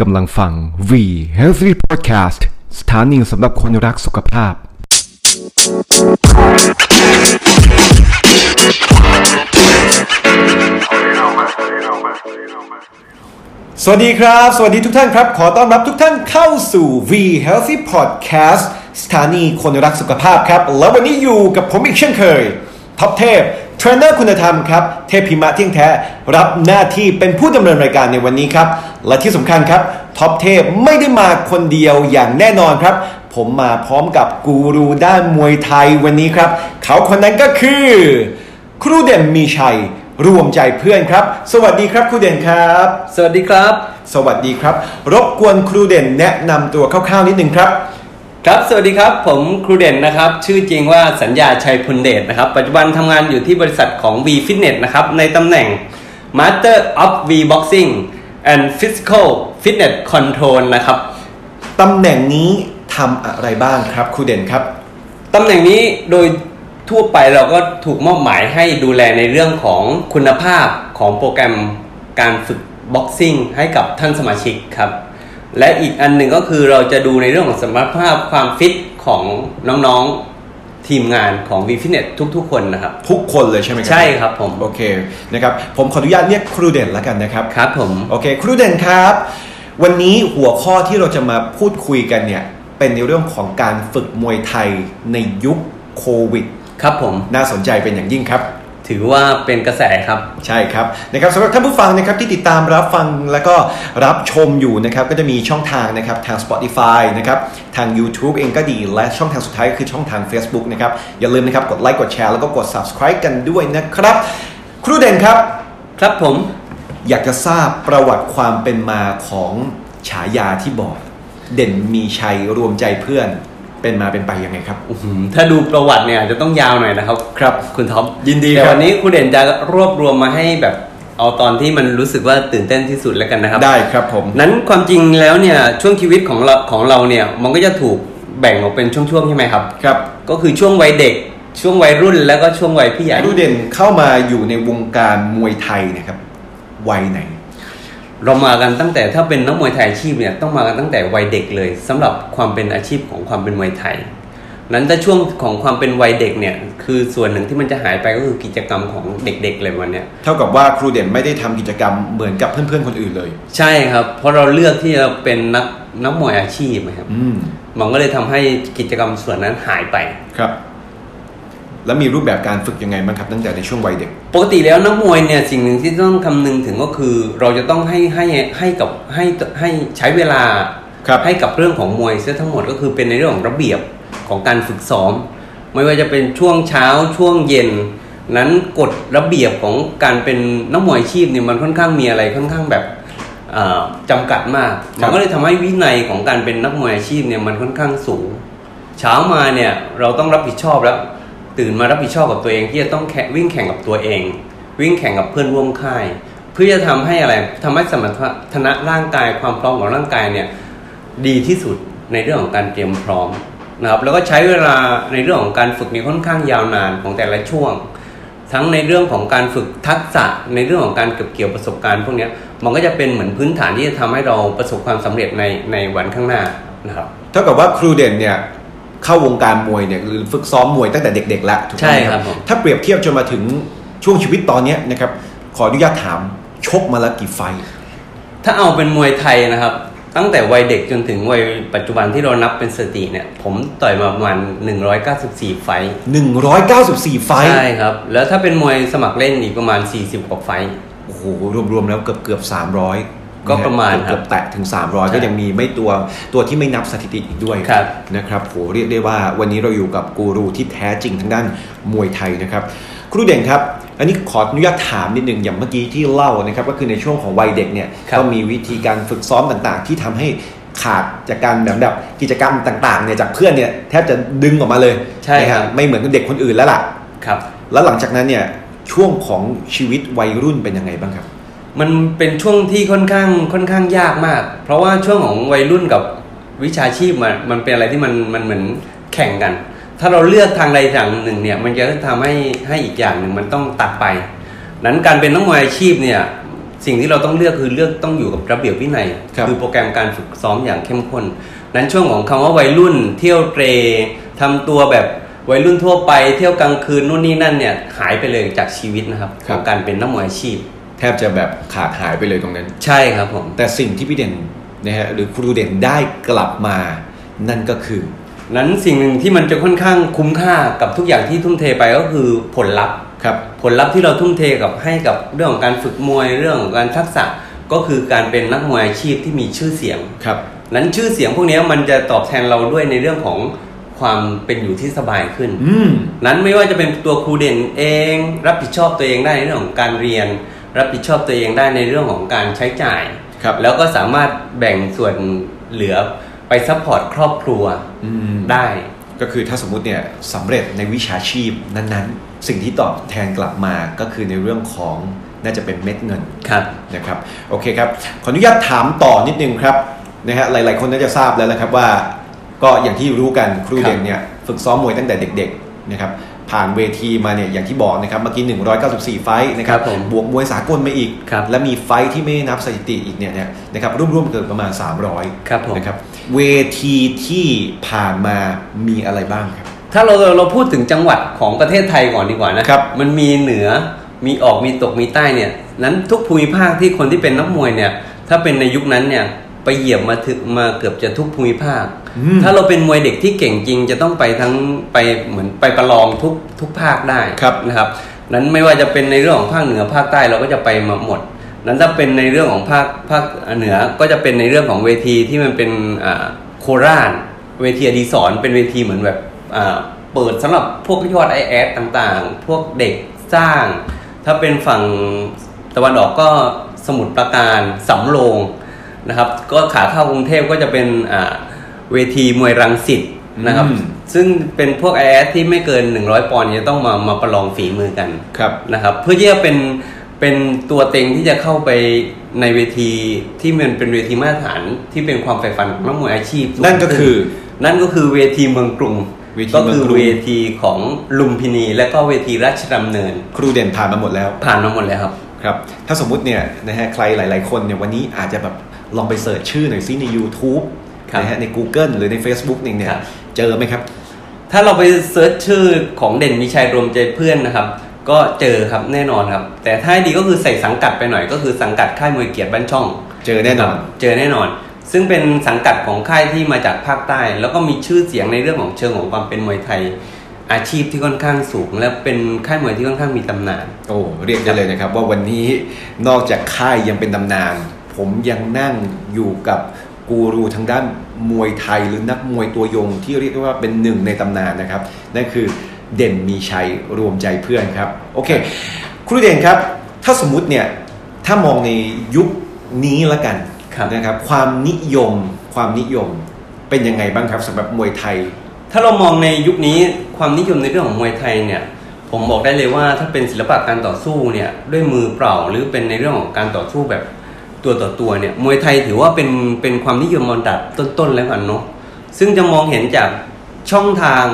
กำลังฟัง V Healthy Podcast สถานีสำหรับคนรักสุขภาพ สวัสดีครับ สวัสดีทุกท่านครับ ขอต้อนรับทุกท่านเข้าสู่ V Healthy Podcast สถานีคนรักสุขภาพครับ แล้ววันนี้อยู่กับผมอีกเช่นเคยท็อปเทพ เทรนเนอร์คุณธรรมครับ เทพพิมะเที่ยงแท้ รับหน้าที่เป็นผู้ดำเนินรายการในวันนี้ครับ และที่สำคัญครับท็อปเทพไม่ได้มาคนเดียวอย่างแน่นอนครับ ผมมาพร้อมกับกูรูด้านมวยไทยวันนี้ครับ เขาคนนั้นก็คือ ครูเด่นมีชัย รวมใจเพื่อนครับ สวัสดีครับครูเด่นครับ สวัสดีครับ สวัสดีครับ รบกวนครูเด่นแนะนำตัวคร่าวๆนิดนึงครับ ครับ สวัสดีครับ ผมครูเด่นนะครับ ชื่อจริงว่าสัญญาชัยพุนเดชนะครับ ปัจจุบันทำงานอยู่ที่บริษัทของ V Fitness นะครับ ในตำแหน่ง Master of V Boxing and Physical Fitness Control นะครับตำแหน่งนี้ทำอะไรบ้างครับครูเด่นครับตำแหน่งนี้โดยทั่วไปเราก็ถูกมอบหมายให้ดูแลในเรื่องของคุณภาพของโปรแกรมการฝึกบ็อกซิ่งให้กับท่านสมาชิกครับ และอีกอันหนึ่งก็คือเราจะดูในเรื่องของสมรรถภาพความฟิตของน้องๆทีมงานของ v f i t n e s ทุก ๆ คนนะครับ ทุกคนเลยใช่ไหมครัใช่ครับผม โอเคนะครับผมขออนุญาตเรียกครูเด่นแล้วกันนะครับครับผม โอเค ครูเด่นครับ วันนี้หัวข้อที่เราจะมาพูดคุยกันเนี่ยเป็นในเรื่องของการฝึกมวยไทยในยุคโควิด ครับผม น่าสนใจเป็นอย่างยิ่งครับ ถือว่าเป็นกระแสครับ ใช่ครับนะครับสำหรับท่านผู้ฟังนะครับที่ติดตามรับฟังแล้วก็รับชมอยู่นะครับก็จะมีช่องทางนะครับทาง Spotify นะครับทาง YouTube เองก็ดีและช่องทางสุดท้ายก็คือช่องทาง Facebook นะครับอย่าลืมนะครับกดไลค์กดแชร์แล้วก็กด Subscribe กันด้วยนะครับ ครูเด่นครับครับผมอยากจะทราบประวัติความเป็นมาของฉายาที่บอก เด่นมีชัยรวมใจเพื่อน เป็นมาเป็นไปยังไงครับอื้อหือถ้าดูประวัติเนี่ยจะต้องยาวหน่อยนะครับ ครับ คุณท็อปยินดีแต่ครับวันนี้คุณเด่นจะรวบรวมมาให้แบบเอาตอนที่มันรู้สึกว่าตื่นเต้นที่สุดแล้วกันนะครับ ได้ครับผม นั้นความจริงแล้วเนี่ยช่วงชีวิตของเราของเราเนี่ยมันก็จะถูกแบ่งออกเป็นช่วงๆใช่ไหมครับ ครับ ก็คือช่วงวัยเด็กช่วงวัยรุ่นแล้วก็ช่วงวัยพี่ใหญ่ครูเด่นเข้ามาอยู่ในวงการมวยไทยเนะครับวัยไหน เรามากันตั้งแต่ถ้าเป็นนักมวยไทยอาชีพเนี่ยต้องมากันตั้งแต่วัยเด็กเลยสำหรับความเป็นอาชีพของความเป็นมวยไทย นั้นถ้าช่วงของความเป็นวัยเด็กเนี่ยคือส่วนหนึ่งที่มันจะหายไปก็คือกิจกรรมของเด็กๆเลยวันเนี้ยเท่ากับว่าครูเด่นไม่ได้ทำกิจกรรมเหมือนกับเพื่อนๆคนอื่นเลย ใช่ครับ เพราะเราเลือกที่จะเป็นนักนักมวยอาชีพนะครับอืมมันก็เลยทำให้กิจกรรมส่วนนั้นหายไปครับ แล้วมีรูปแบบการฝึกยังไงบ้างครับตั้งแต่ในช่วงวัยเด็ก ปกติแล้วนักมวยเนี่ยสิ่งหนึ่งที่ต้องคำนึงถึงก็คือ เราจะต้องให้ให้ให้กับให้ให้ใช้เวลาครับให้กับเรื่องของมวยเสียทั้งหมดก็คือเป็นในเรื่องของระเบียบของการฝึกซ้อม ไม่ว่าจะเป็นช่วงเช้าช่วงเย็น นั้นกฎระเบียบของการเป็นนักมวยอาชีพเนี่ยมันค่อนข้างมีอะไรค่อนข้างแบบเอ่อจำกัดมากครัมับนก็เลยทำให้วินัยของการเป็นนักมวยอาชีพเนี่ยมันค่อนข้างสูง เช้ามาเนี่ยเราต้องรับผิดชอบแล้ว ตื่นมารับผิดชอบกับตัวเองที่จะต้องแข่งวิ่งแข่งกับตัวเอง วิ่งแข่งกับเพื่อนร่วมค่าย เพื่อจะทำให้อะไรทำให้สมรรถนะร่างกายความพร้อมของร่างกายเนี่ยดีที่สุดในเรื่องของการเตรียมพร้อมนะครับแล้วก็ใช้เวลาในเรื่องของการฝึกนี่ค่อนข้างยาวนานของแต่ละช่วง ทั้งในเรื่องของการฝึกทักษะในเรื่องของการเก็บเกี่ยวประสบการณ์พวกนี้มันก็จะเป็นเหมือนพื้นฐานที่จะทำให้เราประสบความสำเร็จในในวันข้างหน้านะครับเท่ากับว่าครูเด่นเนี่ย เข้าวงการมวยเนี่ยหรือฝึกซ้อมมวยตั้งแต่เด็กๆแล้วถูกไหมใช่ครับผม ถ้าเปรียบเทียบจนมาถึงช่วงชีวิตตอนเนี้ยนะครับขออนุญาตถามชกมาแล้วกี่ไฟท์ถ้าเอาเป็นมวยไทยนะครับ ตั้งแต่วัยเด็กจนถึงวัยปัจจุบันที่เรานับเป็นสถิติเนี่ย ผมต่อยมาประมาณ 194 ไฟท์194 ไฟท์ใช่ครับ แล้วถ้าเป็นมวยสมัครเล่นอีกประมาณ 40 กว่าไฟท์โอ้โหรวมๆแล้วเกือบเกือบ300 ก็ประมาณเกือบครับเกือบแตะถึง 300ใช่ก็ยังมีไม่ตัวตัวที่ไม่นับสถิติอีกด้วยครับนะครับโหเรียกได้ว่าวันนี้เราอยู่กับกูรูที่แท้จริงทางด้านมวยไทยนะครับครูเด่นครับอันนี้ขออนุญาตถามนิดนึงอย่างเมื่อกี้ที่เล่านะครับก็คือในช่วงของวัยเด็กเนี่ยครับก็มีวิธีการฝึกซ้อมต่างๆ ที่ทำให้ขาดจากการแบบแบบกิจกรรมต่างๆเนี่ยจากเพื่อนเนี่ยแทบจะดึงออกมาเลยใช่ครับนะฮะไม่เหมือนกับเด็กคนอื่นแล้วล่ะครับ แล้วหลังจากนั้นเนี่ยช่วงของชีวิตวัยรุ่นเป็นยังไงบ้างครับ มันเป็นช่วงที่ค่อนข้างค่อนข้างยากมาก เพราะว่าช่วงของวัยรุ่นกับวิชาชีพมันมันเป็นอะไรที่มันมันเหมือนแข่งกัน ถ้าเราเลือกทางใดทางหนึ่งเนี่ย มันจะทำให้ให้อีกอย่างหนึ่งมันต้องตัดไป นั้นการเป็นนักมวยอาชีพเนี่ย สิ่งที่เราต้องเลือกคือเลือกต้องอยู่กับระเบียบวินัยครับอโปรแกรมการฝึกซ้อมอย่างเข้มข้น นั้นช่วงของคำว่าวัยรุ่น เที่ยวเตรทำตัวแบบวัยรุ่นทั่วไป เที่ยวกลางคืนนู่นนี่นั่นเนี่ยหายไปเลยจากชีวิตนะครับคขรับองการเป็นนักมวยอาชีพ แทบจะแบบขาดหายไปเลยตรงนั้น ใช่ครับผม แต่สิ่งที่พี่เด่นนะฮะหรือครูเด่นได้กลับมานั่นก็คือ นั้นสิ่งหนึ่งที่มันจะค่อนข้างคุ้มค่ากับทุกอย่างที่ทุ่มเทไปก็คือผลลัพธ์ครับผลลัพธ์ที่เราทุ่มเทกับให้กับเรื่องของการฝึกมวยเรื่องของการทักษะก็คือการเป็นนักมวยอาชีพที่มีชื่อเสียงครับนั้นชื่อเสียงพวกนี้มันจะตอบแทนเราด้วยในเรื่องของความเป็นอยู่ที่สบายขึ้นอืมนั้นไม่ว่าจะเป็นตัวครูเด่นเอง รับผิดชอบตัวเองได้ในเรื่องของการเรียน รับผิดชอบตัวเองได้ในเรื่องของการใช้จ่ายครับแล้วก็สามารถแบ่งส่วนเหลือไป support ครอบครัวอืมได้ ก็คือถ้าสมมุติเนี่ยสำเร็จในวิชาชีพนั้นๆ สิ่งที่ตอบแทนกลับมาก็คือในเรื่องของน่าจะเป็นเม็ดเงินครับนะครับโอเคครับขออนุญาตถามต่อนิดนึงครับนะฮะหลาย ๆ คนน่าจะทราบแล้วนะครับว่า ก็อย่างที่รู้กันครูครับเด่นเนี่ยฝึกซ้อมมวยตั้งแต่เด็ก ๆ นะครับ ผ่านเวทีมาเนี่ยอย่างที่บอกนะครับเมื่อกี้ 194 ไฟท์นะครับครับผมบวกมวยสากลมาอีกครับและมีไฟท์ที่ไม่นับสถิติอีกเนี่ยเนี่ยนะครับร่วมๆเกินประมาณ 300ครับผมนะครับเวทีที่ผ่านมามีอะไรบ้างครับถ้าเราเราพูดถึงจังหวัดของประเทศไทยก่อนดีกว่านะครับมันมีเหนือมีออกมีตกมีใต้เนี่ยนั้นทุกภูมิภาคที่คนที่เป็นนักมวยเนี่ยถ้าเป็นในยุคนั้นเนี่ย ไปเหยียบมาถึงมาเกือบจะทุกภูมิภาคอืมถ้าเราเป็นมวยเด็กที่เก่งจริง จะต้องไปทั้งไปเหมือนไปประลองทุกทุกภาคได้ครับนะครับ นั้นไม่ว่าจะเป็นในเรื่องของภาคเหนือภาคใต้เราก็จะไปมาหมด นั้นถ้าเป็นในเรื่องของภาคภาคเหนือก็จะเป็นในเรื่องของเวทีที่มันเป็นอ่าโคราชเวทีอดีศรเป็นเวทีเหมือนแบบอ่าเปิดสำหรับพวกยอดไอแอดต่างๆ พวกเด็กสร้าง ถ้าเป็นฝั่งตะวันออกก็สมุทรปราการสำโรง นะครับ ก็ขาเข้ากรุงเทพก็จะเป็นอ่าเวทีมวยรังสิตนะครับอืมซึ่งเป็นพวกไอแอดที่ไม่เกิน 100 ปอนด์จะต้องมามาประลองฝีมือกันครับนะครับ เพื่อที่จะเป็นเป็นตัวเต็งที่จะเข้าไปในเวทีที่มันเป็นเวทีมาตรฐานที่เป็นความใฝ่ฝันของนักมวยอาชีพสูงนั่นก็คือ นั่นก็คือเวทีเมืองกรุง ก็คือเวทีเมืองกรุงเวทีของลุมพินี และก็เวทีราชดำเนิน ครูเด่นผ่านมาหมดแล้ว ผ่านมาหมดแล้วครับครับ ถ้าสมมุติเนี่ยนะฮะใครหลาย ๆ คนเนี่ยวันนี้อาจจะแบบ ลองไป search ชื่อหน่อยซิใน YouTube ครับนะฮะใน Google หรือใน Facebook เนี่ยเนี่ยครับเจอไหมครับ ถ้าเราไปเซิร์ชชื่อของเด่นมีชัยรวมใจเพื่อนนะครับ ก็เจอครับแน่นอนครับ แต่ถ้าให้ดีก็คือใส่สังกัดไปหน่อยก็คือสังกัดค่ายมวยเกียรติบ้านช่อง เจอแน่นอน เจอแน่นอน ซึ่งเป็นสังกัดของค่ายที่มาจากภาคใต้ แล้วก็มีชื่อเสียงในเรื่องของเชิงของความเป็นมวยไทยอาชีพที่ค่อนข้างสูง และเป็นค่ายมวยที่ค่อนข้างมีตำนาน โอ้เรียกได้เลยนะครับ ว่าวันนี้นอกจากค่ายยังเป็นตำนาน ผมยังนั่งอยู่กับกูรูทางด้านมวยไทยหรือนักมวยตัวยงที่เรียกได้ว่าเป็นหนึ่งในตำนานนะครับ นั่นคือเด่นมีชัยรวมใจเพื่อนครับ โอเค ครูเด่นครับ ถ้าสมมุติเนี่ย ถ้ามองในยุคนี้ละกันครับนะครับ ความนิยมความนิยมเป็นยังไงบ้างครับสำหรับมวยไทย ถ้าเรามองในยุคนี้ความนิยมในเรื่องของมวยไทยเนี่ยผมบอกได้เลยว่าถ้าเป็นศิลปะการต่อสู้เนี่ยด้วยมือเปล่าหรือเป็นในเรื่องของการต่อสู้แบบ ตัวต่อตัวเนี่ยมวยไทยถือว่าเป็นเป็นความนิยมอันดับต้นๆแล้วกันเนาะซึ่งจะมองเห็นจากช่องทาง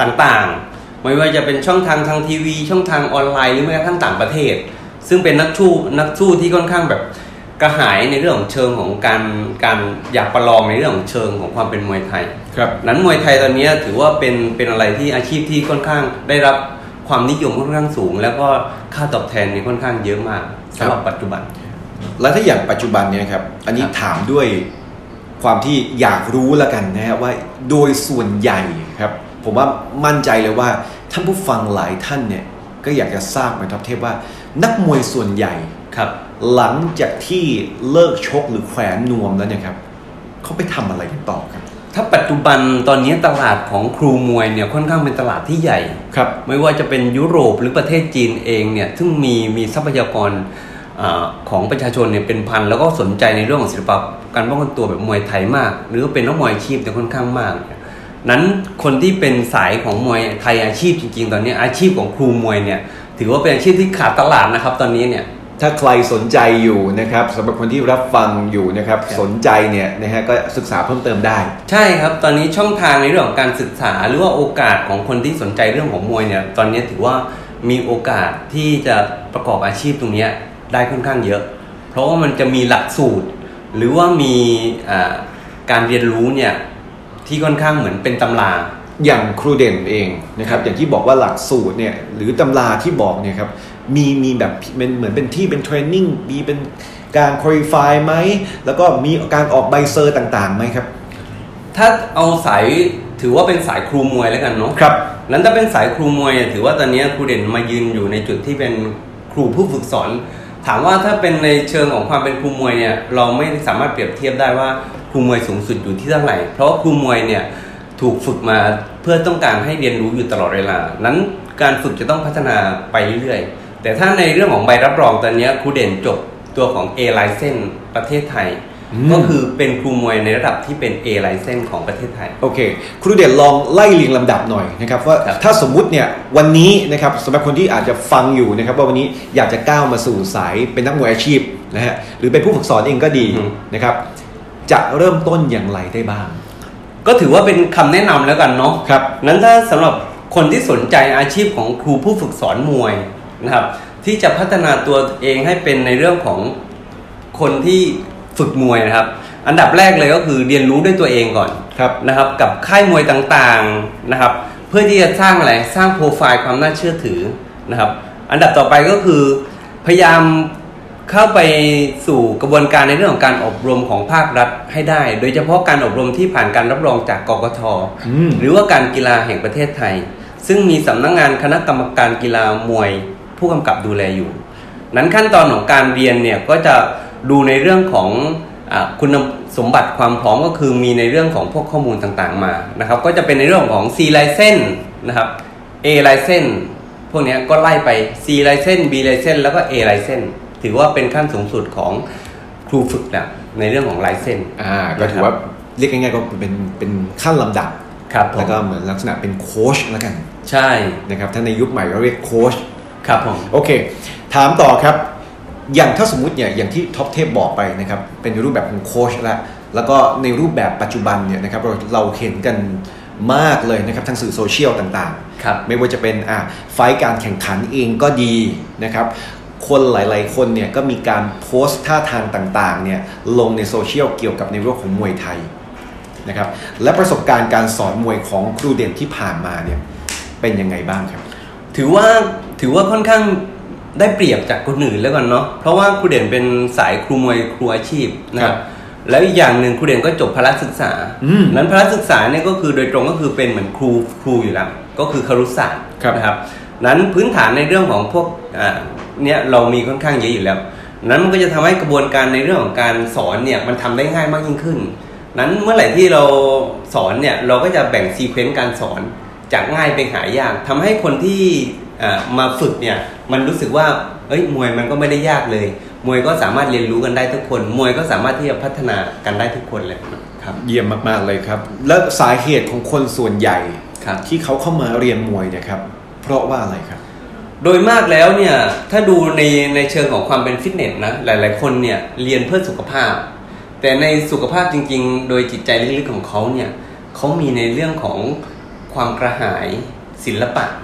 ต่างๆ ไม่ว่าจะเป็นช่องทางทางทีวี ช่องทางออนไลน์หรือแม้กระทั่งต่างประเทศ ซึ่งเป็นนักสู้นักสู้ที่ค่อนข้างแบบกระหายในเรื่องของเชิงของการการอยากประลองในเรื่องของเชิงของความเป็นมวยไทย ครับ นั้นมวยไทยตอนนี้ถือว่าเป็นเป็นอะไรที่อาชีพที่ค่อนข้างได้รับความนิยมค่อนข้างสูง แล้วก็ค่าตอบแทนนี่ค่อนข้างเยอะมากสำหรับปัจจุบัน แล้วถ้าอย่างปัจจุบันเนี่ยครับ อันนี้ถามด้วยความที่อยากรู้แล้วกันนะฮะว่าโดยส่วนใหญ่ครับ ผมว่ามั่นใจเลยว่าท่านผู้ฟังหลายท่านเนี่ยก็อยากจะทราบเหมือนทัพเทพว่า นักมวยส่วนใหญ่ครับ หลังจากที่เลิกชกหรือแขวนนวมแล้วเนี่ยครับเขาไปทำอะไรกันต่อครับ ถ้าปัจจุบันตอนนี้ตลาดของครูมวยเนี่ยค่อนข้างเป็นตลาดที่ใหญ่ครับ ไม่ว่าจะเป็นยุโรปหรือประเทศจีนเองเนี่ยซึ่งมีมีทรัพยากร ของประชาชนเนี่ยเป็นพันแล้วก็สนใจในเรื่องของศิลปะการป้องกันตัวแบบมวยไทยมาก หรือว่าเป็นนักมวยอาชีพเนี่ยค่อนข้างมากนั้นคนที่เป็นสายของมวยไทยอาชีพจริง ๆ ตอนนี้อาชีพของครูมวยเนี่ยถือว่าเป็นอาชีพที่ขาดตลาดนะครับ ตอนนี้เนี่ยถ้าใครสนใจอยู่นะครับสำหรับคนที่รับฟังอยู่นะครับครับสนใจเนี่ยนะฮะก็ศึกษาเพิ่มเติมได้ ใช่ครับตอนนี้ช่องทางในเรื่องของการศึกษาหรือว่าโอกาสของคนที่สนใจเรื่องของมวยเนี่ยตอนนี้ถือว่ามีโอกาสที่จะประกอบอาชีพตรงเนี้ย ได้ค่อนข้างเยอะ เพราะว่ามันจะมีหลักสูตร หรือว่ามีอ่าการเรียนรู้เนี่ยที่ค่อนข้างเหมือนเป็นตำราอย่างครูเด่นเองนะครับอย่างที่บอกว่าหลักสูตรเนี่ยหรือตำราที่บอกเนี่ยครับมีมีแบบเป็นเหมือนเป็นที่เป็นเทรนนิ่งมีเป็นการคุริฟายไหม แล้วก็มีการออกใบเซอร์ต่างๆไหมครับ ถ้าเอาสายถือว่าเป็นสายครูมวยแล้วกันเนาะครับนั้นถ้าเป็นสายครูมวยเนี่ยถือว่าตอนนี้ครูเด่นมายืนอยู่ในจุดที่เป็นครูผู้ฝึกสอน ถามว่าถ้าเป็นในเชิงของความเป็นครูมวยเนี่ยเราไม่สามารถเปรียบเทียบได้ว่าครูมวยสูงสุดอยู่ที่เท่าไหร่ เพราะครูมวยเนี่ยถูกฝึกมาเพื่อต้องการให้เรียนรู้อยู่ตลอดเวลา นั้นการฝึกจะต้องพัฒนาไปเรื่อยๆ แต่ถ้าในเรื่องของใบรับรองตอนนี้ครูเด่นจบตัวของ A license ประเทศไทย ก็คือเป็นครูมวยในระดับที่เป็น A license ของประเทศไทย โอเค ครูเด่นลองไล่เรียงลำดับหน่อยนะครับว่าครับถ้าสมมุติเนี่ยวันนี้นะครับสำหรับคนที่อาจจะฟังอยู่นะครับว่าวันนี้อยากจะก้าวมาสู่สายเป็นนักมวยอาชีพนะฮะหรือเป็นผู้ฝึกสอนเองก็ดีนะครับจะเริ่มต้นอย่างไรได้บ้าง ก็ถือว่าเป็นคำแนะนำแล้วกันเนาะครับนั้นถ้าสำหรับคนที่สนใจอาชีพของครูผู้ฝึกสอนมวยนะครับที่จะพัฒนาตัวเองให้เป็นในเรื่องของคนที่ ฝึกมวยนะครับ อันดับแรกเลยก็คือเรียนรู้ด้วยตัวเองก่อนครับนะครับ กับค่ายมวยต่างๆนะครับ เพื่อที่จะสร้างอะไรสร้างโปรไฟล์ความน่าเชื่อถือนะครับ อันดับต่อไปก็คือ พยายามเข้าไปสู่กระบวนการในเรื่องของการอบรมของภาครัฐให้ได้ โดยเฉพาะการอบรมที่ผ่านการรับรองจากกกทอืมหรือว่าการกีฬาแห่งประเทศไทย ซึ่งมีสำนักงานคณะกรรมการกีฬามวย ผู้กำกับดูแลอยู่ นั้นขั้นตอนของการเรียนเนี่ยก็จะ ดูในเรื่องของอาคุณสมบัติความพร้อมก็คือมีในเรื่องของพวกข้อมูลต่างๆมานะครับ ก็จะเป็นในเรื่องของ C license นะครับ A license พวกเนี้ยก็ไล่ไป C license B license แล้วก็ A license ถือว่าเป็นขั้นสูงสุดของครูฝึกนะในเรื่องของ license อ่าก็ถือว่าเรียกง่ายๆก็เป็นเป็นขั้นลำดับครับผมแล้วก็เหมือนลักษณะเป็นโค้ชแล้วกัน ใช่นะครับถ้าในยุคใหม่เราเรียกโค้ชครับผมโอเค ถามต่อครับ อย่างถ้าสมมุติเนี่ยอย่างที่ท็อปเทพบอกไปนะครับเป็นในรูปแบบของโค้ชแล้วแล้วก็ในรูปแบบปัจจุบันเนี่ยนะครับเราเราเห็นกันมากเลยนะครับทางสื่อโซเชียลต่างครับไม่ว่าจะเป็นอะไฟต์การแข่งขันเองก็ดีนะครับคนหลาย ๆ คนเนี่ยก็มีการโพสต์ท่าทางต่างๆเนี่ยลงในโซเชียลเกี่ยวกับในเรื่องของมวยไทยนะครับและประสบการณ์การสอนมวยของครูเด่นที่ผ่านมาเนี่ยเป็นยังไงบ้างครับ ถือว่าถือว่าค่อนข้าง ได้เปรียบจากคนอื่นแล้วกันเนาะเพราะว่าครูเด่นเป็นสายครูมวยครูอาชีพนะคครัรับบแล้วอีกอย่างหนึ่งครูเด่นก็จบพละศึกษาอืมนั้นพละศึกษาเนี่ยก็คือโดยตรงก็คือเป็นเหมือนครูครูอยู่แล้วก็คือครุศาสตร์ครับนะครับ นั้นพื้นฐานในเรื่องของพวกอ่าเนี่ยเรามีค่อนข้างเยอะอยู่แล้ว นั้นมันก็จะทำให้กระบวนการในเรื่องของการสอนเนี่ยมันทำได้ง่ายมากยิ่งขึ้น นั้นเมื่อไหร่ที่เราสอนเนี่ยเราก็จะแบ่งซีเควนต์การสอนจากง่ายไปหายากทำให้คนที่อ่า มาฝึกเนี่ยมันรู้สึกว่าเอ้ยมวยมันก็ไม่ได้ยากเลย มวยก็สามารถเรียนรู้กันได้ทุกคน มวยก็สามารถที่จะพัฒนากันได้ทุกคนเลยครับเยี่ยมมากๆเลยครับ แล้วสาเหตุของคนส่วนใหญ่ครับที่เขาเข้ามาเรียนมวยเนี่ยครับเพราะว่าอะไรครับ โดยมากแล้วเนี่ยถ้าดูในในเชิงของความเป็นฟิตเนสนะหลาย ๆ คนเนี่ยเรียนเพื่อสุขภาพ แต่ในสุขภาพจริง ๆ โดยจิตใจลึกๆของเขาเนี่ยเขามีในเรื่องของความกระหายศิลปะเพ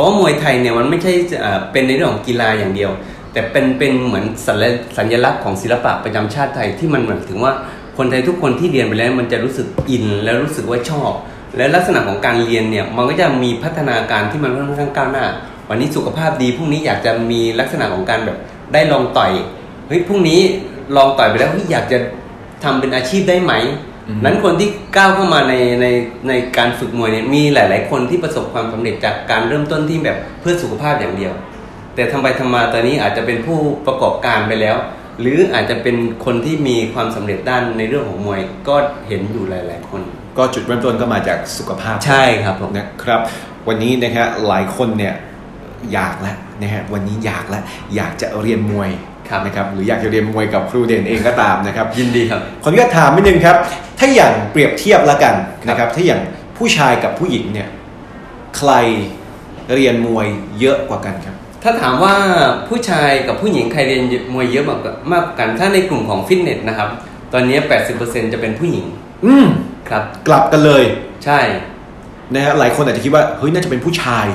ราะว่ามวยไทยเนี่ยมันไม่ใช่เอ่อเป็นในเรื่องของกีฬาอย่างเดียว แต่เป็นเป็นเหมือนสัญสญลักษณ์ของศิลปะประจำชาติไทยที่มันหมือนถึงว่าคนไทยทุกคนที่เรียนไปแล้วมันจะรู้สึกอินแล้วรู้สึกว่าชอบ และลักษณะของการเรียนเนี่ยมันก็จะมีพัฒนาการที่มันค่อนข้างก้าวหน้า วันนี้สุขภาพดีพรุ่งนี้อยากจะมีลักษณะของการแบบได้ลองต่อยเฮ้ยพรุ่งนี้ลองต่อยไปแล้วเฮ้ยอยากจะทำเป็นอาชีพได้ไหม นั้นคนที่ก้าวเข้ามาในในในการฝึกมวยเนี่ยมีหลาย ๆ คนที่ประสบความสำเร็จจากการเริ่มต้นที่แบบเพื่อสุขภาพอย่างเดียว แต่ทำไปทำมาตอนนี้อาจจะเป็นผู้ประกอบการไปแล้ว หรืออาจจะเป็นคนที่มีความสำเร็จด้านในเรื่องของมวยก็เห็นอยู่หลาย ๆ คน ก็จุดเริ่มต้นก็มาจากสุขภาพใช่ครับผมนะครับ วันนี้นะฮะหลายคนเนี่ยอยากแล้วนะฮะวันนี้อยากแล้วอยากจะเรียนมวย ครับนะครับหรืออยากจะเรียนมวยกับครูเด่นเองก็ตามนะครับยินดีครับขออนุญาตถามนิดนึงครับ ถ้าอย่างเปรียบเทียบละกันนะครับ ถ้าอย่างผู้ชายกับผู้หญิงเนี่ยใครเรียนมวยเยอะกว่ากันครับ ถ้าถามว่าผู้ชายกับผู้หญิงใครเรียนมวยเยอะมากกว่ามากกว่ากัน ถ้าในกลุ่มของฟิตเนสนะครับ ตอนนี้ 80%จะเป็นผู้หญิง อืมครับ กลับกันเลย ใช่นะฮะหลายคนอาจจะคิดว่าเฮ้ยน่าจะเป็นผู้ชาย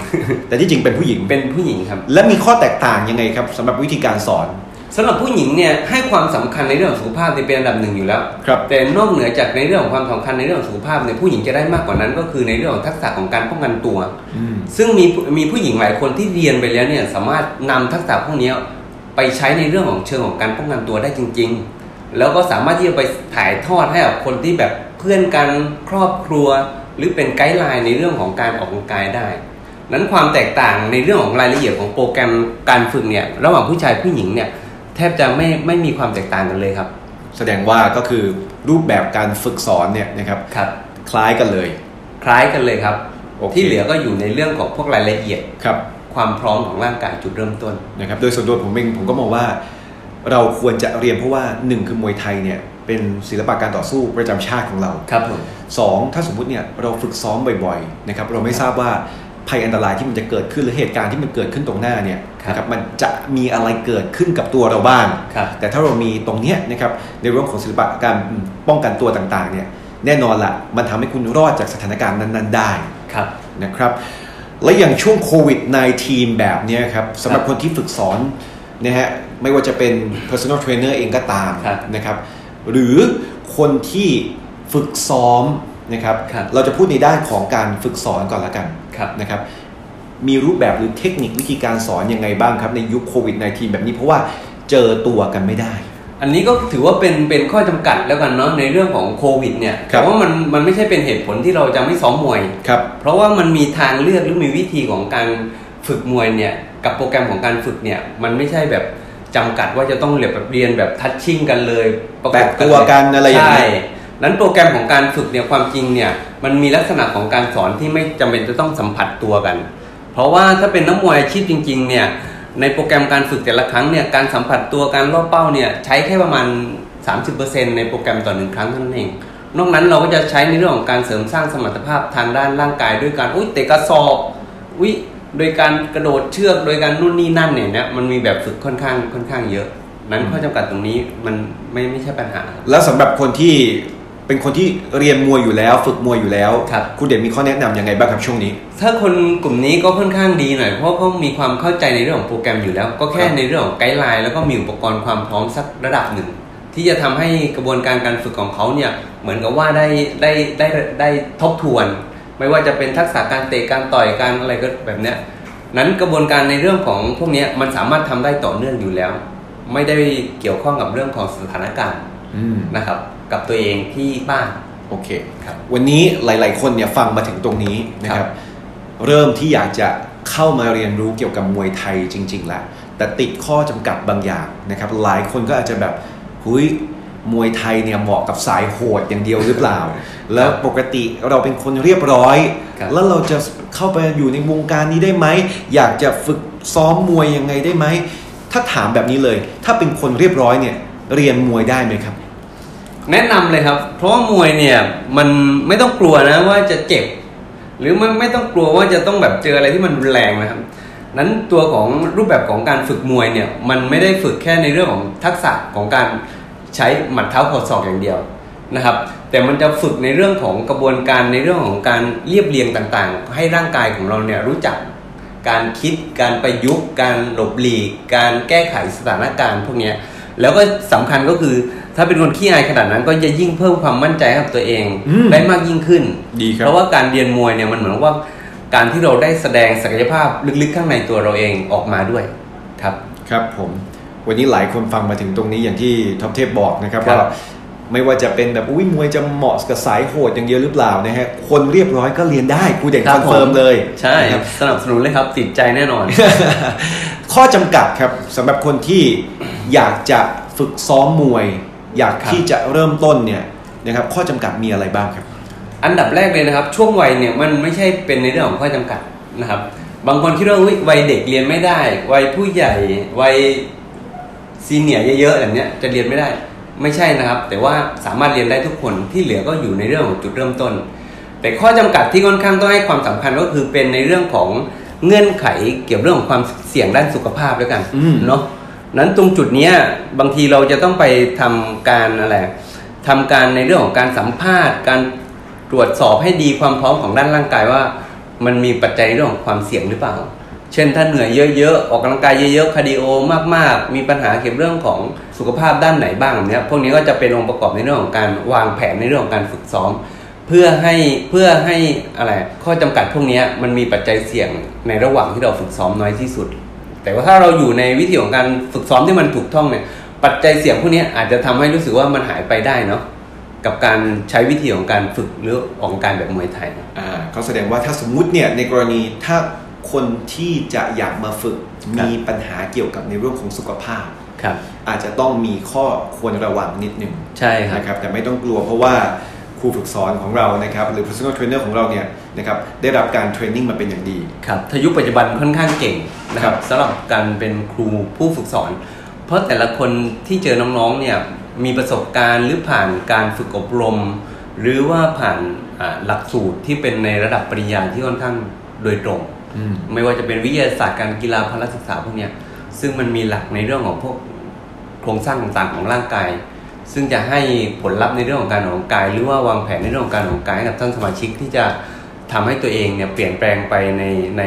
แต่ที่จริงเป็นผู้หญิงเป็นผู้หญิงครับ และมีข้อแตกต่างยังไงครับสำหรับวิธีการสอน สำหรับผู้หญิงเนี่ยให้ความสำคัญในเรื่องของสุขภาพเนี่ยเป็นอันดับหนึ่งอยู่แล้วครับแต่นอกเหนือจากในเรื่องของความสำคัญในเรื่องของสุขภาพเนี่ยผู้หญิงจะได้มากกว่านั้น ก็คือในเรื่องของทักษะของการป้องกันตัวอืมซึ่งมีมีผู้หญิงหลายคนที่เรียนไปแล้วเนี่ยสามารถนำทักษะพวกนี้ไปใช้ในเรื่องของเชิงของการป้องกันตัวได้จริง ๆ แล้วก็สามารถที่จะไปถ่ายทอดให้กับคนที่แบบเพื่อนกันครอบครัว หรือเป็นไกด์ไลน์ในเรื่องของการออกกำลังกายได้นั้นความแตกต่างในเรื่องของรายละเอียดของโปรแกรมการฝึกเนี่ยระหว่างผู้ชายผู้หญิงเนี่ย แทบจะไม่ไม่มีความแตกต่างกันเลยครับ แสดงว่าก็คือรูปแบบการฝึกสอนเนี่ยนะครับครับ คล้ายกันเลย คล้ายกันเลยครับโอเคที่เหลือก็อยู่ในเรื่องของพวกรายละเอียดครับความพร้อมของร่างกายจุดเริ่มต้นนะครับ โดยส่วนตัวผมเองผมก็มองว่าเราควรจะเรียนเพราะว่าหนึ่งคือมวยไทยเนี่ยเป็นศิลปะการต่อสู้ประจำชาติของเราครับผมสองถ้าสมมุติเนี่ยเราฝึกซ้อมบ่อยๆนะครับเราไม่ทราบว่าภัยอันตรายที่มันจะเกิดขึ้นหรือเหตุการณ์ที่มันเกิดขึ้นตรงหน้าเนี่ยครับ นะครับมันจะมีอะไรเกิดขึ้นกับตัวเราบ้างครับแต่ถ้าเรามีตรงเนี้ยนะครับในเรื่องของศิลปะการป้องกันตัวต่างๆเนี่ยแน่นอนละมันทำให้คุณรอดจากสถานการณ์นั้น ๆ ได้ครับนะครับและอย่างช่วงโควิด -19 แบบเนี้ยครับสำหรับครับคนที่ฝึกสอนนะฮะไม่ว่าจะเป็น personal trainer เองก็ตามครับนะครับหรือคนที่ฝึกซ้อมนะครับครับเราจะพูดในด้านของการฝึกสอนก่อนละกันครับนะครับ มีรูปแบบหรือเทคนิควิธีการสอนยังไงบ้างครับในยุคโควิด -19 แบบนี้เพราะว่าเจอตัวกันไม่ได้ อันนี้ก็ถือว่าเป็นเป็นข้อจำกัดแล้วกันเนาะในเรื่องของโควิดเนี่ยครับแต่ว่ามันมันไม่ใช่เป็นเหตุผลที่เราจะไม่ซ้อมมวยครับเพราะว่ามันมีทางเลือกหรือมีวิธีของการฝึกมวยเนี่ยกับโปรแกรมของการฝึกเนี่ยมันไม่ใช่แบบจำกัดว่าจะต้องเรียนแบบเรียนแบบทัชชิ่งกันเลยประกบแตะตัวกันอะไรอย่างนี้ใช่นั้นโปรแกรมของการฝึกเนี่ยความจริงเนี่ยมันมีลักษณะของการสอนที่ไม่จำเป็นจะต้องสัมผัสตัวกัน เพราะว่าถ้าเป็นนักมวยอาชีพจริงๆเนี่ยในโปรแกรมการฝึกแต่ละครั้งเนี่ยการสัมผัสตัวการล่อเป้าเนี่ยใช้แค่ประมาณ 30%ในโปรแกรมต่อหนึ่งครั้งเท่านั้นเอง นอกนั้นเราก็จะใช้ในเรื่องของการเสริมสร้างสมรรถภาพทางด้านร่างกาย ด้วยการอุ้ยเตะกระสอบอุ้ยโดยการกระโดดเชือกโดยการนู่นนี่นั่นเนี่ยนะมันมีแบบฝึกค่อนข้างค่อนข้างเยอะ นั้นข้อจำกัดตรงนี้มันไม่ไม่ใช่ปัญหา แล้วสำหรับคนที่ เป็นคนที่เรียนมวยอยู่แล้ว ฝึกมวยอยู่แล้วครับ คุณเด่นมีข้อแนะนำยังไงบ้างครับช่วงนี้ ถ้าคนกลุ่มนี้ก็ค่อนข้างดีหน่อยเพราะเขามีความเข้าใจในเรื่องของโปรแกรมอยู่แล้ว ก็แค่ครับในเรื่องของไกด์ไลน์แล้วก็มีอุปกรณ์ความพร้อมสักระดับหนึ่ง ที่จะทำให้กระบวนการการฝึกของเขาเนี่ยเหมือนกับว่าได้ได้ได้ได้ทบทวน ไม่ว่าจะเป็นทักษะการเตะการต่อยการอะไรก็แบบเนี้ยนั้นกระบวนการในเรื่องของพวกเนี้ยมันสามารถทำได้ต่อเนื่องอยู่แล้ว ไม่ได้เกี่ยวข้องกับเรื่องของสถานการณ์อืมนะครับ กับตัวเองที่บ้านโอเคครับวันนี้หลาย ๆ คนเนี่ยฟังมาถึงตรงนี้นะคครัรับบเริ่มที่อยากจะเข้ามาเรียนรู้เกี่ยวกับมวยไทยจริง ๆ แล้ว แต่ติดข้อจำกัดบางอย่างนะครับ หลายคนก็อาจจะแบบหุยมวยไทยเนี่ยเหมาะกับสายโหดอย่างเดียวหรือเปล่า แล้วปกติเราเป็นคนเรียบร้อยครับแล้วเราจะเข้าไปอยู่ในวงการนี้ได้ไหม อยากจะฝึกซ้อมมวยยังไงได้ไหม ถ้าถามแบบนี้เลย ถ้าเป็นคนเรียบร้อยเนี่ยเรียนมวยได้ไหมครับ แนะนำเลยครับ เพราะว่ามวยเนี่ยมันไม่ต้องกลัวนะว่าจะเจ็บ หรือมันไม่ต้องกลัวว่าจะต้องแบบเจออะไรที่มันรุนแรงนะครับนั้นตัวของรูปแบบของการฝึกมวยเนี่ยมันไม่ได้ฝึกแค่ในเรื่องของทักษะของการใช้หมัดเท้าข่าศอกอย่างเดียวนะครับ แต่มันจะฝึกในเรื่องของกระบวนการในเรื่องของการเรียบเรียงต่างๆ ให้ร่างกายของเราเนี่ยรู้จักการคิดการประยุกต์ การหลบหลีก การแก้ไขสถานการณ์พวกนี้ แล้วก็สำคัญก็คือ ถ้าเป็นคนขี้อายขนาดนั้นก็จะยิ่งเพิ่มความมั่นใจให้กับตัวเองอืมได้มากยิ่งขึ้นดีครับเพราะว่าการเรียนมวยเนี่ยมันเหมือนว่าการที่เราได้แสดงศักยภาพลึกๆ ข้างในตัวเราเองออกมาด้วยครับครับผมวันนี้หลายคนฟังมาถึงตรงนี้อย่างที่ท็อปเทพบอกนะครับครับว่าไม่ว่าจะเป็นแบบอุ้ยมวยจะเหมาะกับสายโหดอย่างเดียวหรือเปล่านะฮะคนเรียบร้อยก็เรียนได้ครูเด่น confirm เลย ใช่นะครับสนับสนุนเลยครับติดใจแน่นอน ข้อจำกัดครับสำหรับคนที่อยากจะฝึกซ้อมมวย อยากที่จะเริ่มต้นเนี่ยนะครับข้อจำกัดมีอะไรบ้างครับ อันดับแรกเลยนะครับ ช่วงวัยเนี่ยมันไม่ใช่เป็นในเรื่องของข้อจำกัดนะครับ บางคนคิดว่าอุ๊ยวัยเด็กเรียนไม่ได้ วัยผู้ใหญ่วัยซีเนียเยอะๆแบบเนี้ยจะเรียนไม่ได้ไม่ใช่นะครับ แต่ว่าสามารถเรียนได้ทุกคนที่เหลือก็อยู่ในเรื่องของจุดเริ่มต้น แต่ข้อจำกัดที่ค่อนข้างต้องให้ความสำคัญก็คือเป็นในเรื่องของ เงื่อนไขเกี่ยวกับเรื่องของความเสี่ยงด้านสุขภาพด้วยกันอืมเนาะนั้นตรงจุดเนี้ยบางทีเราจะต้องไปทำการอะไรทำการในเรื่องของการสัมภาษณ์ การตรวจสอบให้ดีความพร้อมของด้านร่างกายว่า มันมีปัจจัยในเรื่องของความเสี่ยงหรือเปล่าเเช่นถ้าเหนื่อยเยอะๆออกกำลังกายเยอะๆ cardio มากๆ มีปัญหาเกี่ยวกับเรื่องของสุขภาพด้านไหนบ้างแบบเนี้ยพวกนี้ก็จะเป็นองค์ประกอบในเรื่องของการวางแผนในเรื่องของการฝึกซ้อม เพื่อให้เพื่อให้อะไรข้อจำกัดพวกเนี้ยมันมีปัจจัยเสี่ยงในระหว่างที่เราฝึกซ้อมน้อยที่สุด แต่ว่าถ้าเราอยู่ในวิธีของการฝึกซ้อมที่มันถูกต้องเนี่ยปัจจัยเสี่ยงพวกนี้อาจจะทำให้รู้สึกว่ามันหายไปได้เนาะกับการใช้วิธีของการฝึกหรือออกกำลังกายแบบมวยไทยอ่าก็แสดงว่าถ้าสมมุติเนี่ยในกรณีถ้าคนที่จะอยากมาฝึกมีปัญหาเกี่ยวกับในเรื่องของสุขภาพครับอาจจะต้องมีข้อควรระวังนิดหนึ่งใช่ครับนะครับแต่ไม่ต้องกลัวเพราะว่าค รูฝึกสอนของเรานะครับหรือ personal trainer ของเราเนี่ยนะครับได้รับการเทรนนิ่งมาเป็นอย่างดีครับถ้ายุคปัจจุบันค่อนข้างเก่งนะคครัรับบสำหรับการเป็นครูผู้ฝึกสอน เพราะแต่ละคนที่เจอน้องๆเนี่ยมีประสบการณ์หรือผ่านการฝึกอบรม หรือว่าผ่านอ่าหลักสูตรที่เป็นในระดับปริญญาที่ค่อนข้างโดยตรงอืมไม่ว่าจะเป็นวิทยาศาสตร์การกีฬาพละศึกษาพวกเนี้ยซึ่งมันมีหลักในเรื่องของพวกโครงสร้างต่างๆของร่างกาย ซึ่งจะให้ผลลัพธ์ในเรื่องของการออกกำลังกาย หรือว่าวางแผนในเรื่องของการออกกำลังกายให้กับท่านสมาชิกที่จะทำให้ตัวเองเนี่ยเปลี่ยนแปลงไปในใน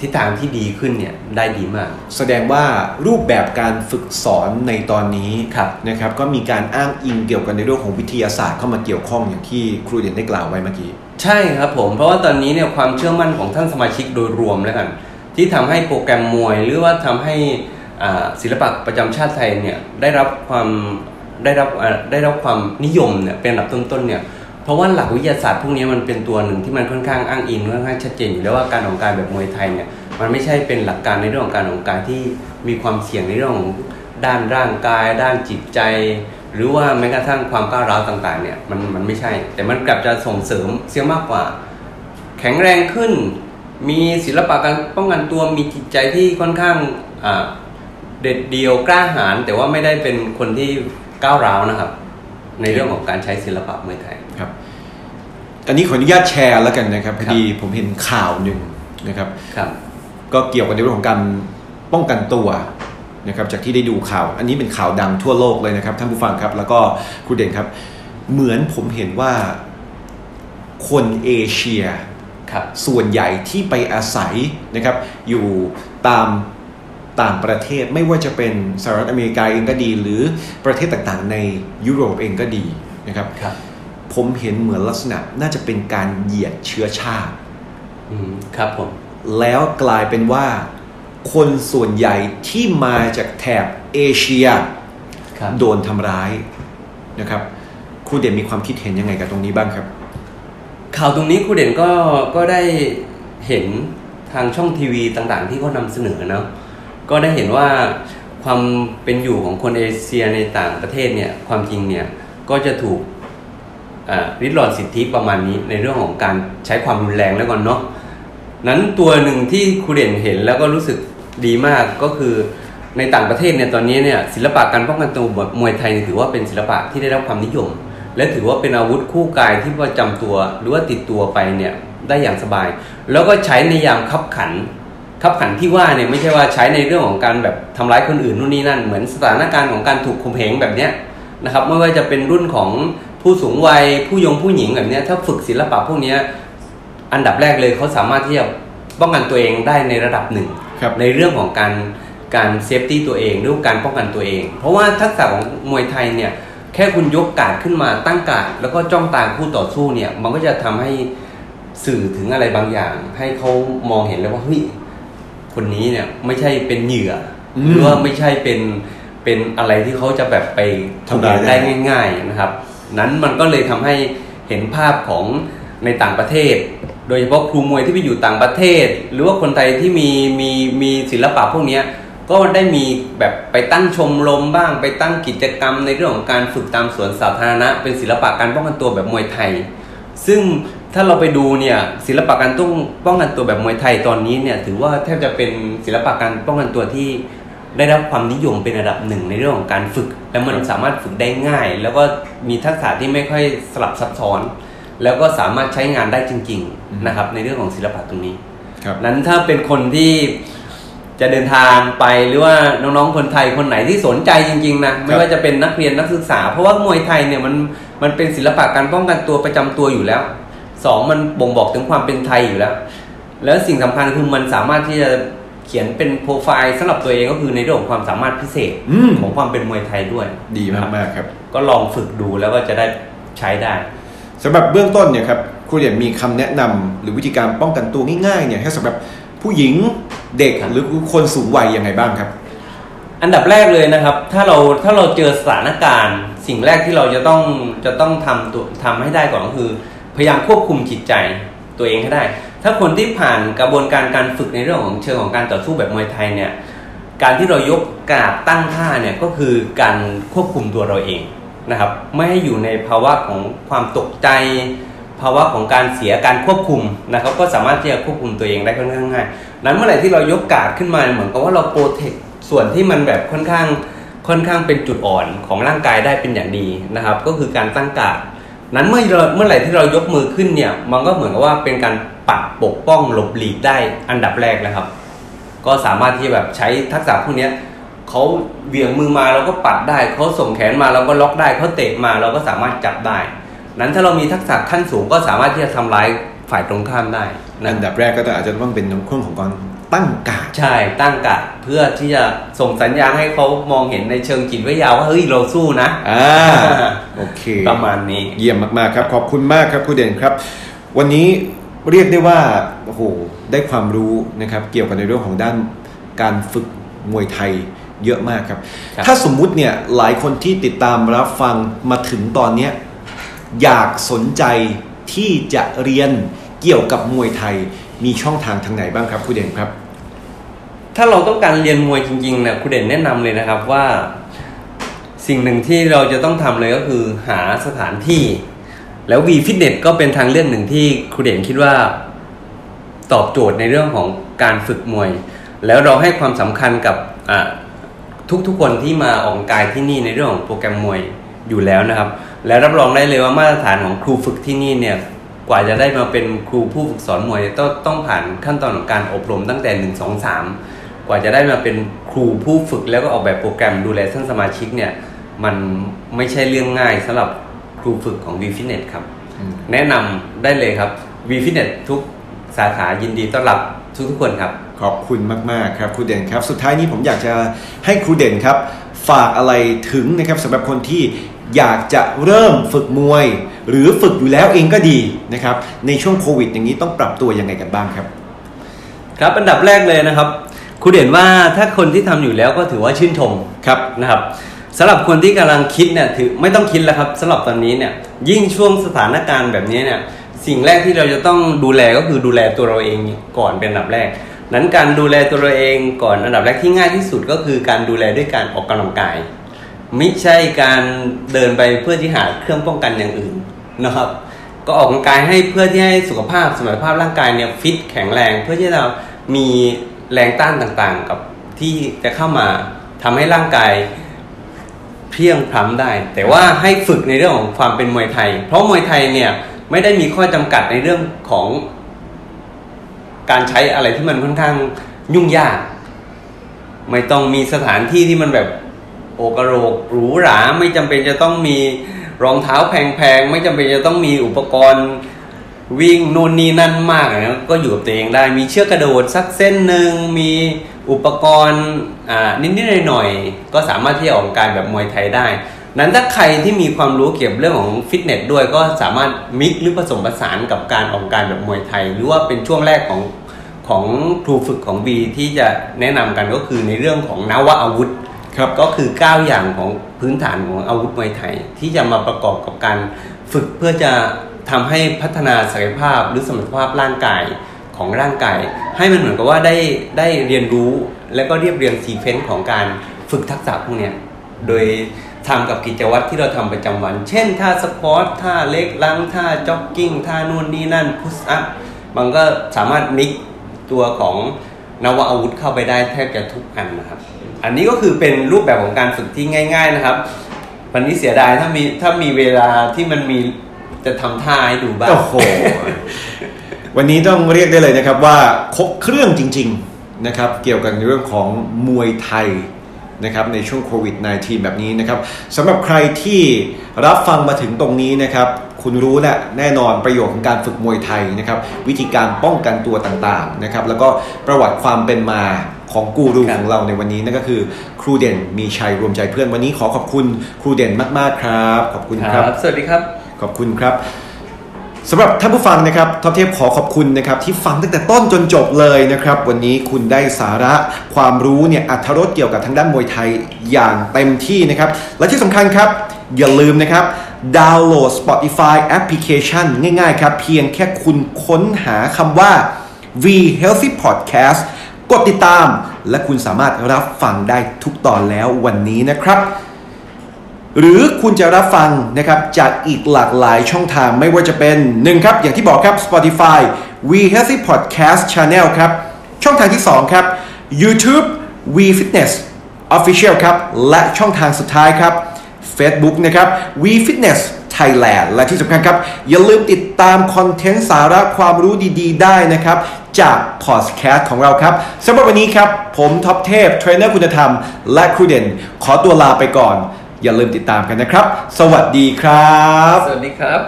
ทิศทางที่ดีขึ้นเนี่ยได้ดีมาก แสดงว่ารูปแบบการฝึกสอนในตอนนี้ครับนะครับก็มีการอ้างอิงเกี่ยวกันในเรื่องของวิทยาศาสตร์เข้ามาเกี่ยวข้องอย่างที่ครูเด่นได้กล่าวไว้เมื่อกี้ ใช่ครับผม เพราะว่าตอนนี้เนี่ยความเชื่อมั่นของท่านสมาชิกโดยรวมแล้วกัน ที่ทำให้โปรแกรมมวย หรือว่าทำให้อ่าศิลปะประจำชาติไทยเนี่ยได้รับความ ได้รับได้รับความนิยมเนี่ยเป็นอันดับต้นๆเนี่ยเพราะว่าหลักวิทยาศาสตร์พวกนี้มันเป็นตัวหนึ่งที่มันค่อนข้างอ้างอิงค่อนข้างชัดเจนอยู่แล้วว่าการออกกำลังกายแบบมวยไทยเนี่ยมันไม่ใช่เป็นหลักการในเรื่องของการออกกำลังกายที่มีความเสี่ยงในเรื่องของด้านร่างกาย ด้านจิตใจ หรือว่าแม้กระทั่งความก้าวร้าวต่างๆเนี่ยมันมันไม่ใช่ แต่มันกลับจะส่งเสริมเสียมากกว่า แข็งแรงขึ้น มีศิลปะการป้องกันตัวมีจิตใจที่ค่อนข้างเด็ดเดียวกล้าหาญแต่ว่าไม่ได้เป็นคนที่ ก้าวร้าวนะครับ ในเรื่องของการใช้ศิลปะมวยไทยครับอันนี้ขออนุญาตแชร์แล้วกันนะครับพครัอบดีผมเห็นข่าวหนึ่งนะครับครับ ก็เกี่ยวกับในเรื่องของการป้องกันตัวนะครับจากที่ได้ดูข่าว อันนี้เป็นข่าวดังทั่วโลกเลยนะครับท่านผู้ฟังครับ แล้วก็ครูเด่นครับ เหมือนผมเห็นว่าคนเอเชียครับส่วนใหญ่ที่ไปอาศัยนะครับอยู่ตาม ต่างประเทศไม่ว่าจะเป็นสหรัฐอเมริกาเองก็ดี หรือประเทศต่างๆ ในยุโรปเองก็ดีนะครับครับผมเห็นเหมือนลักษณะน่าจะเป็นการเหยียดเชื้อชาติอืมครับผมแล้วกลายเป็นว่า คนส่วนใหญ่ที่มาจากแถบเอเชียครับโดนทำร้ายนะครับครูเด่นมีความคิดเห็นยังไงกับตรงนี้บ้างครับ ข่าวตรงนี้ครูเด่นก็ก็ได้เห็นทางช่องทีวีต่างๆ ที่เขานำเสนอเนาะ ก็ได้เห็นว่าความเป็นอยู่ของคนเอเชียในต่างประเทศเนี่ยความจริงเนี่ยก็จะถูกริดรอนสิทธิประมาณนี้ในเรื่องของการใช้ความรุนแรงแล้วก่อนเนาะนั้นตัวหนึ่งที่ครูเด่นเห็นแล้วก็รู้สึกดีมากก็คือในต่างประเทศเนี่ยตอนนี้เนี่ยศิลปะการป้องกันตัวมวยไทยถือว่าเป็นศิลปะที่ได้รับความนิยม และถือว่าเป็นอาวุธคู่กายที่ประจำตัวหรือว่าติดตัวไปเนี่ยได้อย่างสบาย แล้วก็ใช้ในยามขับขัน ขับขันที่ว่าเนี่ยไม่ใช่ว่าใช้ในเรื่องของการแบบทำร้ายคนอื่นนู่นนี่นั่น เหมือนสถานการณ์ของการถูกข่มเหงแบบเนี้ยนะครับไม่ว่าจะเป็นรุ่นของผู้สูงวัยผู้ยงผู้หญิงแบบเนี้ยถ้าฝึกศิลปะพวกเนี้ยอันดับแรกเลยเขาสามารถที่จะป้องกันตัวเองได้ในระดับหนึ่งครับในเรื่องของการการเซฟตี้ตัวเองหรือการป้องกันตัวเอง เพราะว่าทักษะของมวยไทยเนี่ยแค่คุณยกการดขึ้นมาตั้งการดแล้วก็จ้องตาคู่ต่อสู้เนี่ยมันก็จะทำให้สื่อถึงอะไรบางอย่าง ให้เขามองเห็นเลยว่าเฮ้ย คนนี้เนี่ยไม่ใช่เป็นเหยื่ออมหรือว่าไม่ใช่เป็นเป็นอะไรที่เขาจะแบบไปทำร้ายได้ได้ง่าย ๆนะครับ นั้นมันก็เลยทำให้เห็นภาพของในต่างประเทศ โดยเฉพาะครูมวยที่ไปอยู่ต่างประเทศ หรือว่าคนไทยที่มีมีมีศิลปะพวกเนี้ยก็ได้มีแบบไปตั้งชมรมบ้าง ไปตั้งกิจกรรมในเรื่องของการฝึกตามสวนสาธารณะ เป็นศิลปะการป้องกันตัวแบบมวยไทย ซึ่ง ถ้าเราไปดูเนี่ยศิลปะการต้องป้องกันตัวแบบมวยไทยตอนนี้เนี่ยถือว่าแทบจะเป็นศิลปะการป้องกันตัวที่ได้รับความนิยมเป็นระดับหนึ่งในเรื่องของการฝึก และมันสามารถฝึกได้ง่าย แล้วก็มีทักษะที่ไม่ค่อยสลับซับซ้อน แล้วก็สามารถใช้งานได้จริง ๆนะครับ ในเรื่องของศิลปะตรงนี้ครับนั้นถ้าเป็นคนที่จะเดินทางไปหรือว่าน้องๆคนไทยคนไหนที่สนใจจริงๆนะไม่ว่าจะเป็นนักเรียนนักศึกษา เพราะว่ามวยไทยเนี่ยมันมันเป็นศิลปะการป้องกันตัวประจำตัวอยู่แล้ว สองมันบ่งบอกถึงความเป็นไทยอยู่แล้ว แล้วสิ่งสำคัญคือมันสามารถที่จะเขียนเป็นโปรไฟล์สำหรับตัวเองก็คือในเรื่องของความสามารถพิเศษอืมของความเป็นมวยไทยด้วย ดีมากๆครับ ก็ลองฝึกดูแล้วก็จะได้ใช้ได้สำหรับเบื้องต้นเนี่ยครับครูเด่นมีคำแนะนำหรือวิธีการป้องกันตัวง่ายๆเนี่ยให้สำหรับผู้หญิงเด็กครับหรือคนสูงวัยยังไงบ้างครับ อันดับแรกเลยนะครับ ถ้าเราถ้าเราเจอสถานการณ์ สิ่งแรกที่เราจะต้องจะต้องทำตัวทำให้ได้ก่อนก็คือ พยายามควบคุมจิตใจตัวเองให้ได้ ถ้าคนที่ผ่านกระบวนการการฝึกในเรื่องของเชิงของการต่อสู้แบบมวยไทยเนี่ยการที่เรายกกราบตั้งท่าเนี่ยก็คือการควบคุมตัวเราเองนะครับไม่ให้อยู่ในภาวะของความตกใจ ภาวะของการเสียการควบคุมนะครับก็สามารถที่จะควบคุมตัวเองได้ค่อนข้างง่ายนั้นเมื่อไหร่ที่เรายกกาดขึ้นมาเหมือนกับว่าเราโปรเทคส่วนที่มันแบบค่อนข้างค่อนข้างเป็นจุดอ่อนของร่างกายได้เป็นอย่างดีนะครับ ก็คือการตั้งกาด นั้นเมื่อเมื่อไหร่ที่เรายกมือขึ้นเนี่ย มันก็เหมือนกับว่าเป็นการปัดปกป้องหลบหลีกได้อันดับแรกนะครับ ก็สามารถที่แบบใช้ทักษะพวกนี้เขาเบี่ยงมือมาเราก็ปัดได้เขาส่งแขนมาเราก็ล็อกได้เขาเตะมาเราก็สามารถจับได้ นั้นถ้าเรามีทักษะขั้นสูงก็สามารถที่จะทำร้ายฝ่ายตรงข้ามได้นะอันดับแรกก็อาจจะต้องเป็นในเรื่องของการ ตั้งการดใช่ตั้งกาดเพื่อที่จะส่งสัญญาณให้เขามองเห็นในเชิงจิตวิทยาว่าเฮ้ยเราสู้นะอ่าโอเค ประมาณนี้เยี่ยมมากๆครับ ขอบคุณมากครับครูเด่นครับ วันนี้เรียกได้ว่าโอ้โหได้ความรู้นะครับ เกี่ยวกับในเรื่องของด้านการฝึกมวยไทยเยอะมากครับครับถ้าสมมุติเนี่ยหลายคนที่ติดตามรับฟังมาถึงตอนเนี้ยอยากสนใจที่จะเรียนเกี่ยวกับมวยไทยมีช่องทางทางไหนบ้างครับครูเด่นครับ ถ้าเราต้องการเรียนมวยจริงๆเนี่ยครูเด่นแนะนำเลยนะครับว่า สิ่งหนึ่งที่เราจะต้องทำเลยก็คือหาสถานที่ แล้ว V Fitness ก็เป็นทางเลือกหนึ่งที่ครูเด่นคิดว่า ตอบโจทย์ในเรื่องของการฝึกมวย แล้วเราให้ความสำคัญกับทุกๆคนที่มาออกกายที่นี่ในเรื่องของโปรแกรมมวยอยู่แล้วนะครับ และรับรองได้เลยว่ามาตรฐานของครูฝึกที่นี่เนี่ยกว่าจะได้มาเป็นครูผู้ฝึกสอนมวยต้องต้องผ่านขั้นตอนของการอบรมตั้งแต่1 2 3 กว่าจะได้มาเป็นครูผู้ฝึกแล้วก็ออกแบบโปรแกรมดูแลท่านสมาชิกเนี่ยมันไม่ใช่เรื่องง่ายสำหรับครูฝึกของ V Fitness ครับอืมแนะนำได้เลยครับ V Fitness ทุกสาขายินดีต้อนรับทุกๆคนครับ ขอบคุณมาก ๆ ครับครูเด่นครับ สุดท้ายนี้ผมอยากจะให้ครูเด่นครับ ฝากอะไรถึงนะครับสำหรับคนที่อยากจะเริ่มฝึกมวย หรือฝึกอยู่แล้วเองก็ดีนะครับ ในช่วงโควิดอย่างนี้ต้องปรับตัวยังไงกันบ้างครับ ครับอันดับแรกเลยนะครับ ครูเด่นว่าถ้าคนที่ทำอยู่แล้วก็ถือว่าชื่นชมครับนะครับสำหรับคนที่กำลังคิดเนี่ยถือไม่ต้องคิดแล้วครับสำหรับตอนนี้เนี่ยยิ่งช่วงสถานการณ์แบบนี้เนี่ยสิ่งแรกที่เราจะต้องดูแลก็คือดูแลตัวเราเองก่อนเป็นอันดับแรก นั้นการดูแลตัวเราเองก่อนอันดับแรกที่ง่ายที่สุดก็คือการดูแลด้วยการออกกำลังกาย ไม่ใช่การเดินไปเพื่อที่หาเครื่องป้องกันอย่างอื่นนะครับ ก็ออกกำลังกายให้เพื่อที่ให้สุขภาพสมรรถภาพร่างกายเนี่ยฟิตแข็งแรงเพื่อที่จะมี แรงต้านต่างๆ กับที่จะเข้ามาทำให้ร่างกายเพียงพล้ำได้ แต่ว่าให้ฝึกในเรื่องของความเป็นมวยไทย เพราะมวยไทยเนี่ยไม่ได้มีข้อจำกัดในเรื่องของ การใช้อะไรที่มันค่อนข้างยุ่งยาก ไม่ต้องมีสถานที่ที่มันแบบโอกระโรกหรูหราไม่จำเป็นจะต้องมีรองเท้าแพงๆไม่จำเป็นจะต้องมีอุปกรณ์ วิ่งนู่นนี่นั่นมากนะก็อยู่กับตัวเองได้มีเชือกกระโดดสักเส้นหนึ่งมีอุปกรณ์อ่านิดๆหน่อยๆก็สามารถที่จะออกกำลังกายแบบมวยไทยได้ นั้นถ้าใครที่มีความรู้เกี่ยวกับเรื่องของฟิตเนสด้วยก็สามารถมิกหรือผสมผสานกับการออกกำลังกายแบบมวยไทย หรือว่าเป็นช่วงแรกของของครูฝึกของบีที่จะแนะนำกันก็คือในเรื่องของนวอาวุธครับก็คือ 9 อย่างของพื้นฐานของอาวุธมวยไทย ที่จะมาประกอบกับการฝึกเพื่อจะ ทำให้พัฒนาศักยภาพหรือสมรรถภาพร่างกายของร่างกาย ให้มันเหมือนกับว่าได้ได้เรียนรู้และก็เรียบเรียง sequence ของการฝึกทักษะพวกเนี้ยโดยทำกับกิจวัตรที่เราทำประจำวัน เช่นท่า squat ท่า leg lunge ท่าจ็อกกิ้งท่านู่นนี่นั่น push up มันก็สามารถ mixตัวของนวอาวุธเข้าไปได้แทบจะทุกอันนะครับ อันนี้ก็คือเป็นรูปแบบของการฝึกที่ง่าย ๆนะครับ วันนี้เสียดายถ้ามีถ้ามีเวลาที่มันมี จะทำท่าให้ดูบ้างโอ้โห วันนี้ต้องเรียกได้เลยนะครับว่าครบเครื่องจริง ๆนะครับ เกี่ยวกับเรื่องของมวยไทยนะครับในช่วงโควิด -19 แบบนี้นะครับสำหรับใครที่รับฟังมาถึงตรงนี้นะครับ คุณรู้แหละแน่นอนประโยชน์ของการฝึกมวยไทยนะครับ วิธีการป้องกันตัวต่างๆนะครับ แล้วก็ประวัติความเป็นมาของกูรูครับของเราในวันนี้นั่นก็คือครูเด่นมีชัยรวมใจเพื่อนวันนี้ขอขอบคุณครูเด่นมากๆครับ ขอบคุณครับ สวัสดีครับ ขอบคุณครับสำหรับท่านผู้ฟังนะครับท็อปเทพขอขอบคุณนะครับที่ฟังตั้งแต่ต้นจนจบเลยนะครับ วันนี้คุณได้สาระความรู้เนี่ยอรรถรสเกี่ยวกับทางด้านมวยไทยอย่างเต็มที่นะครับ และที่สำคัญครับ อย่าลืมนะครับดาวน์โหลด Spotify Application ง่ายๆครับ เพียงแค่คุณค้นหาคำว่า V Healthy Podcast กดติดตาม และคุณสามารถรับฟังได้ทุกตอนแล้ววันนี้นะครับ หรือคุณจะรับฟังนะครับจากอีกหลากหลายช่องทางไม่ว่าจะเป็น1ครับอย่างที่บอกครับ Spotify We Healthy Podcast Channel ครับช่องทางที่ 2 ครับ YouTube We Fitness Official ครับและช่องทางสุดท้ายครับ Facebook นะครับ We Fitness Thailand และที่สำคัญครับ อย่าลืมติดตาม content สาระความรู้ดีๆ ได้นะครับ จากพอดแคสต์ของเราครับสำหรับวันนี้ครับ ผมท็อปเทพเทรนเนอร์คุณธรรม และครูเด่น ขอตัวลาไปก่อน อย่าลืมติดตามกันนะครับ สวัสดีครับ สวัสดีครับ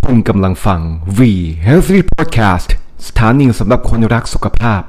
คุณกำลังฟัง V Healthy Podcast สถานีสำหรับคนรักสุขภาพ